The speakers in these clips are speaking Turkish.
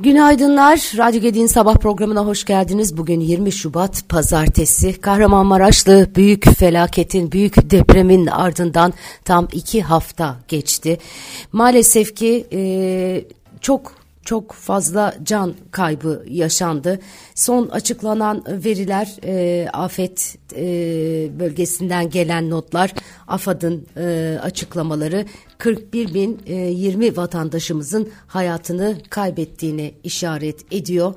Günaydınlar. Radyo Gedi'nin sabah programına hoş geldiniz. Bugün 20 Şubat Pazartesi. Kahramanmaraşlı büyük felaketin, büyük depremin ardından tam iki hafta geçti. Maalesef ki e, çok çok fazla can kaybı yaşandı. Son açıklanan veriler e, afet e, bölgesinden gelen notlar, AFAD'ın e, açıklamaları 41 bin e, 20 vatandaşımızın hayatını kaybettiğini işaret ediyor.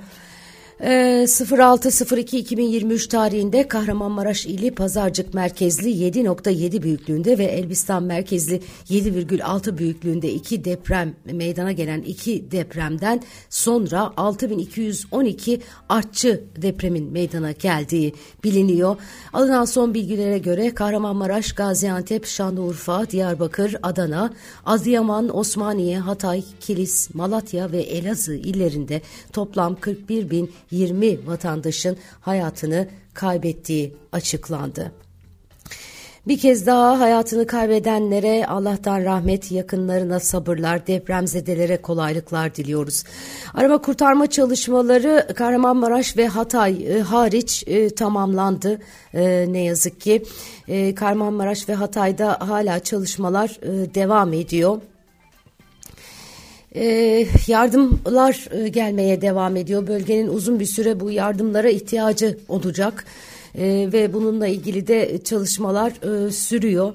06.02.2023 tarihinde Kahramanmaraş ili Pazarcık merkezli 7.7 büyüklüğünde ve Elbistan merkezli 7,6 büyüklüğünde iki deprem meydana gelen iki depremden sonra 6212 artçı depremin meydana geldiği biliniyor. Alınan son bilgilere göre Kahramanmaraş, Gaziantep, Şanlıurfa, Diyarbakır, Adana, Adıyaman, Osmaniye, Hatay, Kilis, Malatya ve Elazığ illerinde toplam 41 bin 20 vatandaşın hayatını kaybettiği açıklandı. Bir kez daha hayatını kaybedenlere Allah'tan rahmet, yakınlarına sabırlar, depremzedelere kolaylıklar diliyoruz. Arama kurtarma çalışmaları Kahramanmaraş ve Hatay e, hariç e, tamamlandı e, ne yazık ki. E, Kahramanmaraş ve Hatay'da hala çalışmalar e, devam ediyor. Ee, yardımlar e, gelmeye devam ediyor. Bölgenin uzun bir süre bu yardımlara ihtiyacı olacak ee, ve bununla ilgili de çalışmalar e, sürüyor.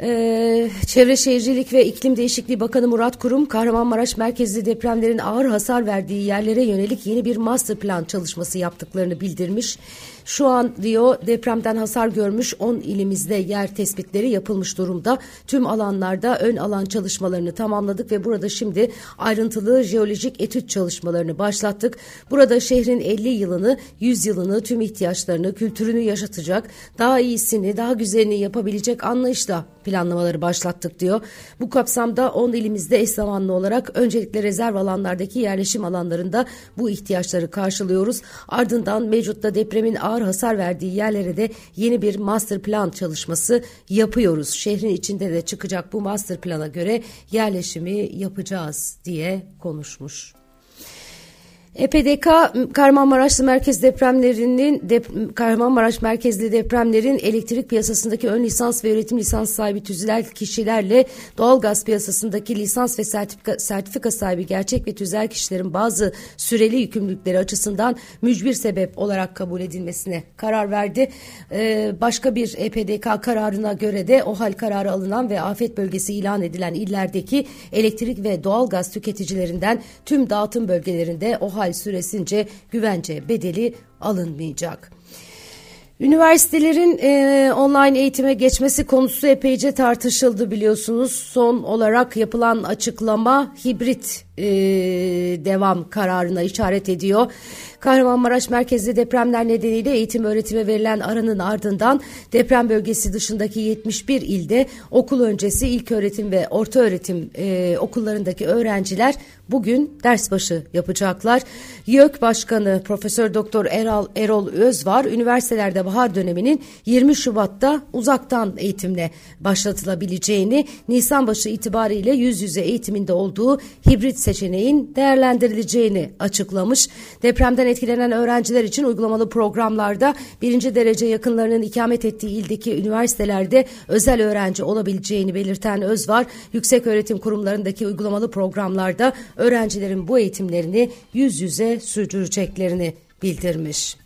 Ee, Çevre Şehircilik ve İklim Değişikliği Bakanı Murat Kurum, Kahramanmaraş merkezli depremlerin ağır hasar verdiği yerlere yönelik yeni bir master plan çalışması yaptıklarını bildirmiş. Şu an diyor depremden hasar görmüş 10 ilimizde yer tespitleri yapılmış durumda. Tüm alanlarda ön alan çalışmalarını tamamladık ve burada şimdi ayrıntılı jeolojik etüt çalışmalarını başlattık. Burada şehrin 50 yılını, 100 yılını, tüm ihtiyaçlarını, kültürünü yaşatacak, daha iyisini, daha güzelini yapabilecek anlayışla planlamaları başlattık diyor. Bu kapsamda 10 ilimizde eş zamanlı olarak öncelikle rezerv alanlardaki yerleşim alanlarında bu ihtiyaçları karşılıyoruz. Ardından mevcutta depremin ağır hasar verdiği yerlere de yeni bir master plan çalışması yapıyoruz. Şehrin içinde de çıkacak bu master plana göre yerleşimi yapacağız diye konuşmuş. EPDK Kahramanmaraşlı merkez depremlerinin dep Kahramanmaraş merkezli depremlerin elektrik piyasasındaki ön lisans ve üretim lisans sahibi tüzel kişilerle doğal gaz piyasasındaki lisans ve sertifika, sertifika sahibi gerçek ve tüzel kişilerin bazı süreli yükümlülükleri açısından mücbir sebep olarak kabul edilmesine karar verdi. Ee, başka bir EPDK kararına göre de o hal kararı alınan ve afet bölgesi ilan edilen illerdeki elektrik ve doğal gaz tüketicilerinden tüm dağıtım bölgelerinde o hal ay süresince güvence bedeli alınmayacak. Üniversitelerin e, online eğitime geçmesi konusu epeyce tartışıldı biliyorsunuz. Son olarak yapılan açıklama hibrit e, devam kararına işaret ediyor. Kahramanmaraş merkezli depremler nedeniyle eğitim öğretime verilen aranın ardından deprem bölgesi dışındaki 71 ilde okul öncesi ilk öğretim ve orta öğretim e, okullarındaki öğrenciler bugün ders başı yapacaklar. YÖK Başkanı Profesör Doktor Erol, Erol Özvar üniversitelerde bahar döneminin 20 Şubat'ta uzaktan eğitimle başlatılabileceğini, Nisan başı itibariyle yüz yüze eğitiminde olduğu hibrit seçeneğin değerlendirileceğini açıklamış. Depremden etkilenen öğrenciler için uygulamalı programlarda birinci derece yakınlarının ikamet ettiği ildeki üniversitelerde özel öğrenci olabileceğini belirten Özvar, yüksek öğretim kurumlarındaki uygulamalı programlarda öğrencilerin bu eğitimlerini yüz yüze sürdüreceklerini bildirmiş.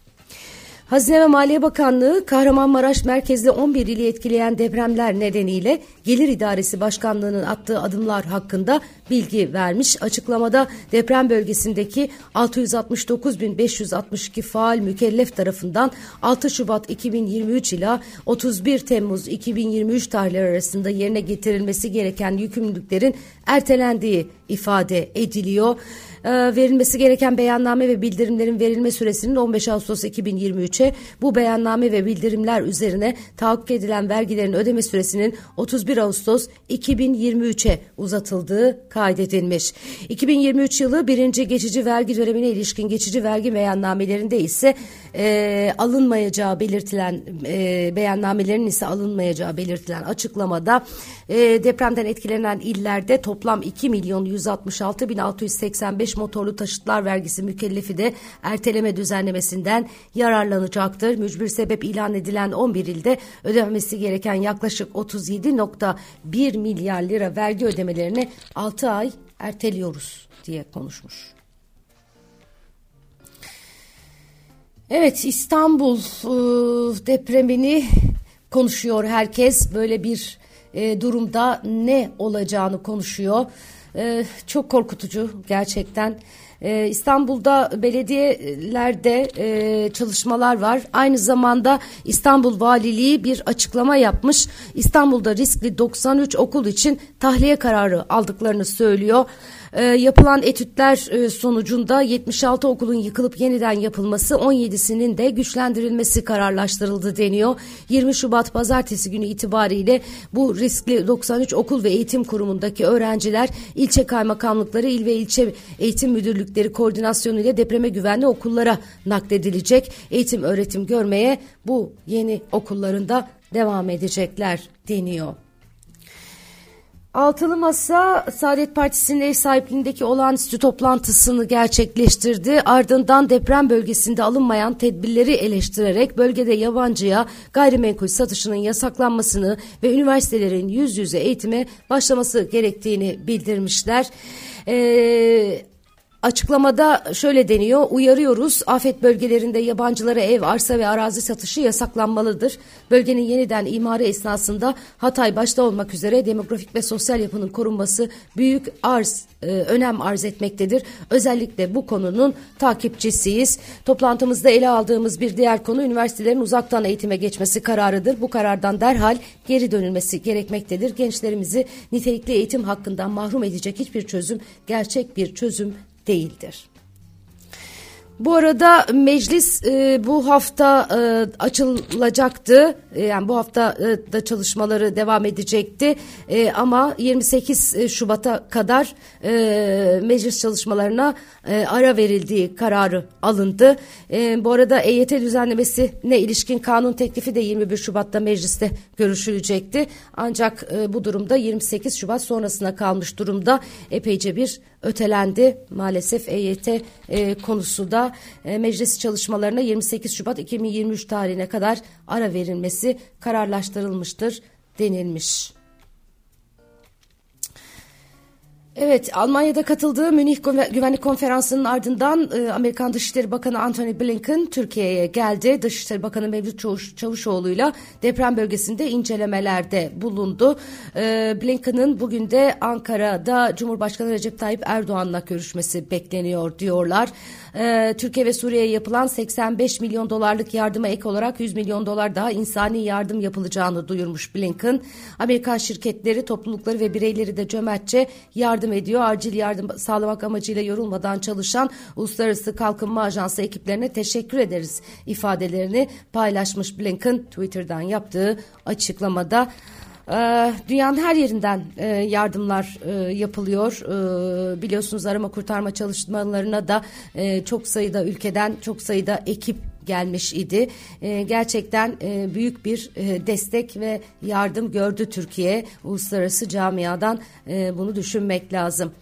Hazine ve Maliye Bakanlığı Kahramanmaraş merkezli 11 ili etkileyen depremler nedeniyle Gelir İdaresi Başkanlığı'nın attığı adımlar hakkında bilgi vermiş. Açıklamada deprem bölgesindeki 669.562 faal mükellef tarafından 6 Şubat 2023 ila 31 Temmuz 2023 tarihleri arasında yerine getirilmesi gereken yükümlülüklerin ertelendiği ifade ediliyor e, verilmesi gereken beyanname ve bildirimlerin verilme süresinin 15 Ağustos 2023'e bu beyanname ve bildirimler üzerine tahakkuk edilen vergilerin ödeme süresinin 31 Ağustos 2023'e uzatıldığı kaydedilmiş. 2023 yılı birinci geçici vergi dönemine ilişkin geçici vergi beyannamelerinde ise e, alınmayacağı belirtilen e, beyannamelerin ise alınmayacağı belirtilen açıklamada e, depremden etkilenen illerde toplam 2 milyon 166 bin 685 motorlu taşıtlar vergisi mükellefi de erteleme düzenlemesinden yararlanacaktır. Mücbir sebep ilan edilen 11 ilde ödemesi gereken yaklaşık 37.1 milyar lira vergi ödemelerini 6 ay erteliyoruz diye konuşmuş. Evet İstanbul e, depremini konuşuyor herkes. Böyle bir e, durumda ne olacağını konuşuyor. E, çok korkutucu gerçekten. Ee, İstanbul'da belediyelerde e, çalışmalar var. Aynı zamanda İstanbul Valiliği bir açıklama yapmış. İstanbul'da riskli 93 okul için tahliye kararı aldıklarını söylüyor. E, yapılan etütler e, sonucunda 76 okulun yıkılıp yeniden yapılması 17'sinin de güçlendirilmesi kararlaştırıldı deniyor. 20 Şubat pazartesi günü itibariyle bu riskli 93 okul ve eğitim kurumundaki öğrenciler ilçe kaymakamlıkları, il ve ilçe eğitim müdürlükleri koordinasyonuyla depreme güvenli okullara nakledilecek. Eğitim öğretim görmeye bu yeni okullarında devam edecekler deniyor. Altılı Masa Saadet Partisi'nin ev sahipliğindeki olağanüstü toplantısını gerçekleştirdi. Ardından deprem bölgesinde alınmayan tedbirleri eleştirerek bölgede yabancıya gayrimenkul satışının yasaklanmasını ve üniversitelerin yüz yüze eğitime başlaması gerektiğini bildirmişler. Ee, Açıklamada şöyle deniyor, uyarıyoruz, afet bölgelerinde yabancılara ev, arsa ve arazi satışı yasaklanmalıdır. Bölgenin yeniden imarı esnasında Hatay başta olmak üzere demografik ve sosyal yapının korunması büyük arz, e, önem arz etmektedir. Özellikle bu konunun takipçisiyiz. Toplantımızda ele aldığımız bir diğer konu üniversitelerin uzaktan eğitime geçmesi kararıdır. Bu karardan derhal geri dönülmesi gerekmektedir. Gençlerimizi nitelikli eğitim hakkından mahrum edecek hiçbir çözüm gerçek bir çözüm değildir. Bu arada meclis e, bu hafta e, açılacaktı. E, yani bu hafta e, da çalışmaları devam edecekti. E, ama 28 Şubat'a kadar e, meclis çalışmalarına e, ara verildiği kararı alındı. E, bu arada EYT düzenlemesine ilişkin kanun teklifi de 21 Şubat'ta mecliste görüşülecekti. Ancak e, bu durumda 28 Şubat sonrasına kalmış durumda epeyce bir ötelendi. Maalesef EYT e, konusu da e, meclis çalışmalarına 28 Şubat 2023 tarihine kadar ara verilmesi kararlaştırılmıştır denilmiş. Evet, Almanya'da katıldığı Münih Güvenlik Konferansı'nın ardından e, Amerikan Dışişleri Bakanı Antony Blinken Türkiye'ye geldi. Dışişleri Bakanı Mevlüt Çavuş, Çavuşoğlu'yla deprem bölgesinde incelemelerde bulundu. E, Blinken'ın bugün de Ankara'da Cumhurbaşkanı Recep Tayyip Erdoğan'la görüşmesi bekleniyor diyorlar. E, Türkiye ve Suriye'ye yapılan 85 milyon dolarlık yardıma ek olarak 100 milyon dolar daha insani yardım yapılacağını duyurmuş Blinken. Amerikan şirketleri, toplulukları ve bireyleri de cömertçe yardım ediyor. Acil yardım sağlamak amacıyla yorulmadan çalışan Uluslararası Kalkınma Ajansı ekiplerine teşekkür ederiz ifadelerini paylaşmış Blinken Twitter'dan yaptığı açıklamada. Ee, dünyanın her yerinden e, yardımlar e, yapılıyor. Ee, biliyorsunuz arama kurtarma çalışmalarına da e, çok sayıda ülkeden çok sayıda ekip gelmiş idi. gerçekten büyük bir destek ve yardım gördü Türkiye. Uluslararası camiadan bunu düşünmek lazım.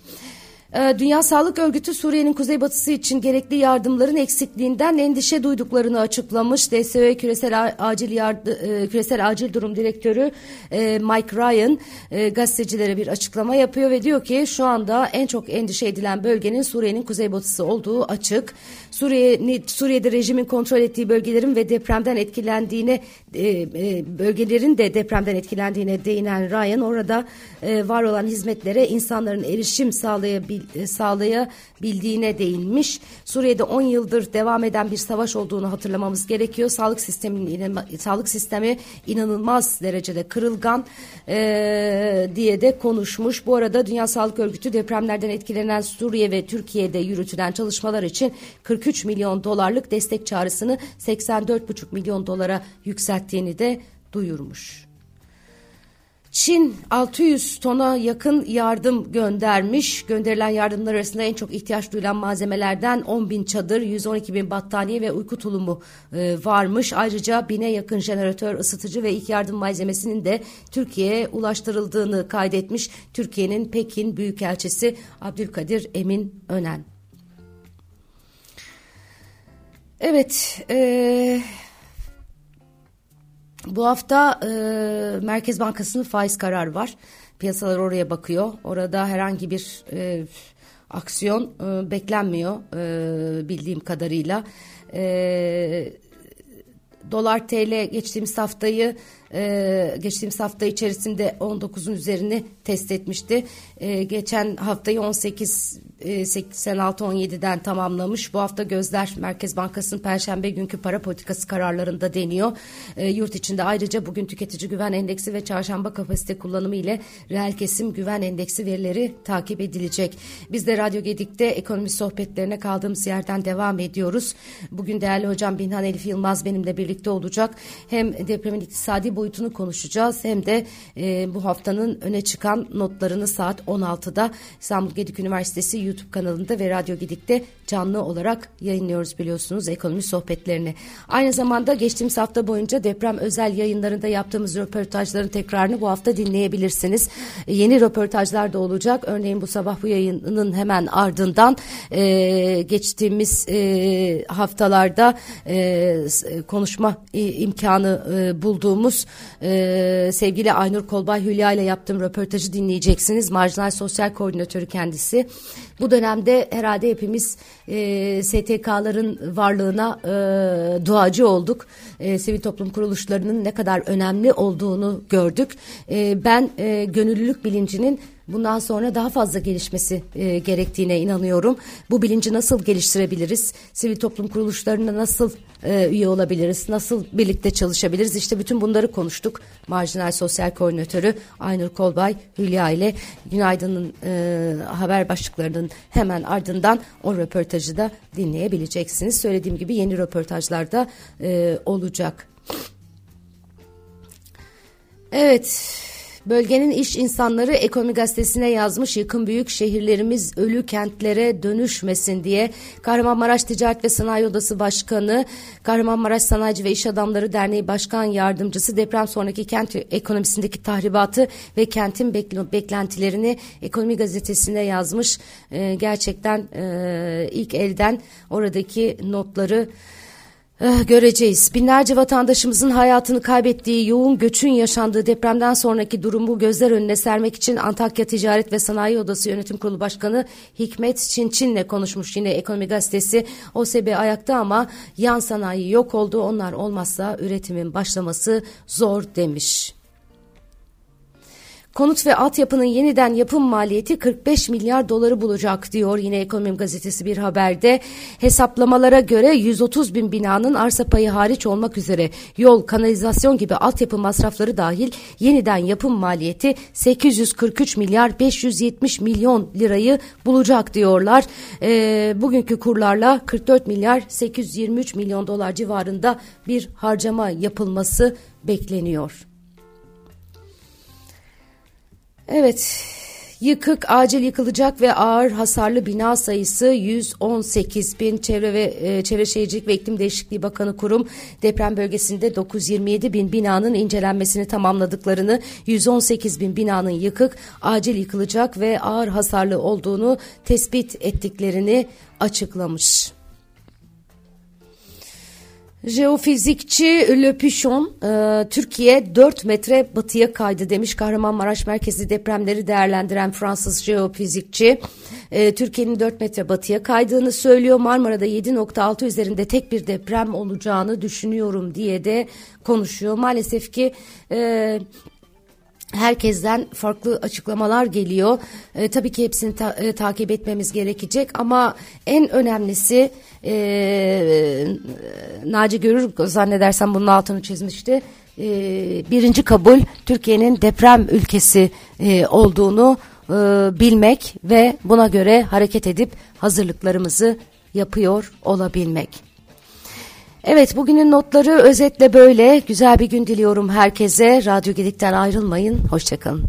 Ee, Dünya Sağlık Örgütü Suriye'nin kuzeybatısı için gerekli yardımların eksikliğinden endişe duyduklarını açıklamış. DSÖ Küresel Acil Yardı, e, Küresel Acil Durum Direktörü e, Mike Ryan e, gazetecilere bir açıklama yapıyor ve diyor ki şu anda en çok endişe edilen bölgenin Suriye'nin kuzeybatısı olduğu açık. Suriye Suriye'de rejimin kontrol ettiği bölgelerin ve depremden etkilendiğine bölgelerin de depremden etkilendiğine değinen Ryan orada var olan hizmetlere insanların erişim sağlayabildiği e, sağlayabildiğine değinmiş. Suriye'de 10 yıldır devam eden bir savaş olduğunu hatırlamamız gerekiyor. Sağlık sisteminin sağlık sistemi inanılmaz derecede kırılgan e, diye de konuşmuş. Bu arada Dünya Sağlık Örgütü depremlerden etkilenen Suriye ve Türkiye'de yürütülen çalışmalar için 43 milyon dolarlık destek çağrısını 84,5 milyon dolara yükselttiğini de duyurmuş. Çin 600 tona yakın yardım göndermiş. Gönderilen yardımlar arasında en çok ihtiyaç duyulan malzemelerden 10 bin çadır, 112 bin battaniye ve uyku tulumu e, varmış. Ayrıca bine yakın jeneratör, ısıtıcı ve ilk yardım malzemesinin de Türkiye'ye ulaştırıldığını kaydetmiş. Türkiye'nin Pekin Büyükelçisi Abdülkadir Emin Önen. Evet, e, bu hafta e, Merkez Bankası'nın faiz kararı var. Piyasalar oraya bakıyor. Orada herhangi bir e, aksiyon e, beklenmiyor e, bildiğim kadarıyla. E, Dolar TL geçtiğimiz haftayı e, geçtiğimiz hafta içerisinde 19'un üzerini test etmişti. E, geçen haftayı 18 86-17'den tamamlamış. Bu hafta gözler Merkez Bankası'nın Perşembe günkü para politikası kararlarında deniyor. E, yurt içinde ayrıca bugün tüketici güven endeksi ve çarşamba kapasite kullanımı ile reel kesim güven endeksi verileri takip edilecek. Biz de Radyo Gedik'te ekonomi sohbetlerine kaldığımız yerden devam ediyoruz. Bugün değerli hocam Binhan Elif Yılmaz benimle birlikte olacak. Hem depremin iktisadi boyutunu konuşacağız. Hem de e, bu haftanın öne çıkan notlarını saat 16'da İstanbul Gedik Üniversitesi YouTube kanalında ve Radyo Gidik'te canlı olarak yayınlıyoruz biliyorsunuz ekonomi sohbetlerini. Aynı zamanda geçtiğimiz hafta boyunca deprem özel yayınlarında yaptığımız röportajların tekrarını bu hafta dinleyebilirsiniz. E, yeni röportajlar da olacak. Örneğin bu sabah bu yayının hemen ardından e, geçtiğimiz e, haftalarda e, konuşma imkanı e, bulduğumuz e, sevgili Aynur Kolbay Hülya ile yaptığım röportajı dinleyeceksiniz. Marjinal Sosyal Koordinatörü kendisi. Bu dönemde herhalde hepimiz e, STK'ların varlığına e, duacı olduk. E, sivil toplum kuruluşlarının ne kadar önemli olduğunu gördük. E, ben e, gönüllülük bilincinin bundan sonra daha fazla gelişmesi e, gerektiğine inanıyorum. Bu bilinci nasıl geliştirebiliriz? Sivil toplum kuruluşlarına nasıl e, üye olabiliriz? Nasıl birlikte çalışabiliriz? İşte bütün bunları konuştuk. Marjinal Sosyal Koordinatörü Aynur Kolbay Hülya ile Günaydın'ın e, haber başlıklarının hemen ardından o röportajı da dinleyebileceksiniz. Söylediğim gibi yeni röportajlarda e, olacak. Evet. Bölgenin iş insanları ekonomi gazetesine yazmış yıkım büyük şehirlerimiz ölü kentlere dönüşmesin diye Kahramanmaraş Ticaret ve Sanayi Odası Başkanı, Kahramanmaraş Sanayici ve İş Adamları Derneği Başkan Yardımcısı deprem sonraki kent ekonomisindeki tahribatı ve kentin beklentilerini ekonomi gazetesine yazmış. Ee, gerçekten e, ilk elden oradaki notları Eh, göreceğiz. Binlerce vatandaşımızın hayatını kaybettiği yoğun göçün yaşandığı depremden sonraki durumu gözler önüne sermek için Antakya Ticaret ve Sanayi Odası Yönetim Kurulu Başkanı Hikmet Çinçin'le konuşmuş yine Ekonomi Gazetesi. OSB ayakta ama yan sanayi yok oldu. Onlar olmazsa üretimin başlaması zor demiş. Konut ve altyapının yeniden yapım maliyeti 45 milyar doları bulacak diyor yine Ekonomi Gazetesi bir haberde. Hesaplamalara göre 130 bin binanın arsa payı hariç olmak üzere yol, kanalizasyon gibi altyapı masrafları dahil yeniden yapım maliyeti 843 milyar 570 milyon lirayı bulacak diyorlar. E, bugünkü kurlarla 44 milyar 823 milyon dolar civarında bir harcama yapılması bekleniyor. Evet, Yıkık, acil yıkılacak ve ağır hasarlı bina sayısı 118 bin. Çevre ve e, Çevre Şehircilik ve İklim Değişikliği Bakanı Kurum deprem bölgesinde 927 bin binanın incelenmesini tamamladıklarını, 118 bin binanın yıkık, acil yıkılacak ve ağır hasarlı olduğunu tespit ettiklerini açıklamış. Jeofizikçi Le Pichon, e, Türkiye 4 metre batıya kaydı demiş Kahramanmaraş merkezi depremleri değerlendiren Fransız jeofizikçi. E, Türkiye'nin 4 metre batıya kaydığını söylüyor. Marmara'da 7.6 üzerinde tek bir deprem olacağını düşünüyorum diye de konuşuyor. Maalesef ki... E, Herkesten farklı açıklamalar geliyor. E, tabii ki hepsini ta, e, takip etmemiz gerekecek ama en önemlisi e, Naci Görür zannedersem bunun altını çizmişti. E, birinci kabul Türkiye'nin deprem ülkesi e, olduğunu e, bilmek ve buna göre hareket edip hazırlıklarımızı yapıyor olabilmek. Evet bugünün notları özetle böyle. Güzel bir gün diliyorum herkese. Radyo Gedik'ten ayrılmayın. Hoşçakalın.